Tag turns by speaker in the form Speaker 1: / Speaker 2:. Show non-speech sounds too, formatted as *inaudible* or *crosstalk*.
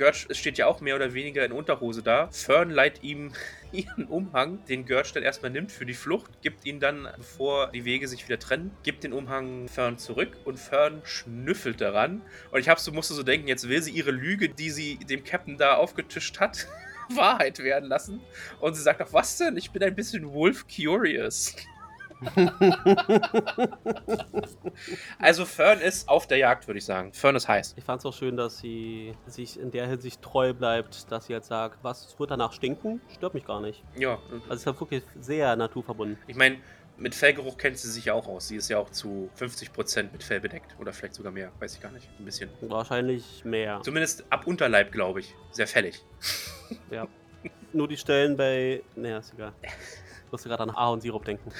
Speaker 1: Gertsch steht ja auch mehr oder weniger in Unterhose da. Fern leiht ihm *laughs* ihren Umhang, den Gertsch dann erstmal nimmt für die Flucht, gibt ihn dann, bevor die Wege sich wieder trennen, gibt den Umhang Fern zurück und Fern schnüffelt daran. Und ich hab so, musste so denken, jetzt will sie ihre Lüge, die sie dem Captain da aufgetischt hat, *laughs* Wahrheit werden lassen. Und sie sagt auch, was denn? Ich bin ein bisschen Wolf Curious. *laughs* also Fern ist auf der Jagd, würde ich sagen. Fern ist heiß.
Speaker 2: Ich fand es auch schön, dass sie sich in der Hinsicht treu bleibt, dass sie jetzt sagt, was wird danach stinken? Stört mich gar nicht.
Speaker 1: Ja.
Speaker 2: Also es ist halt wirklich sehr naturverbunden.
Speaker 1: Ich meine, mit Fellgeruch kennt sie sich ja auch aus. Sie ist ja auch zu 50% mit Fell bedeckt. Oder vielleicht sogar mehr, weiß ich gar nicht. Ein bisschen.
Speaker 2: Wahrscheinlich mehr.
Speaker 1: Zumindest ab Unterleib, glaube ich. Sehr fällig.
Speaker 2: Ja. *laughs* Nur die Stellen bei. Naja, ist egal. Ich musste gerade an Ahornsirup denken.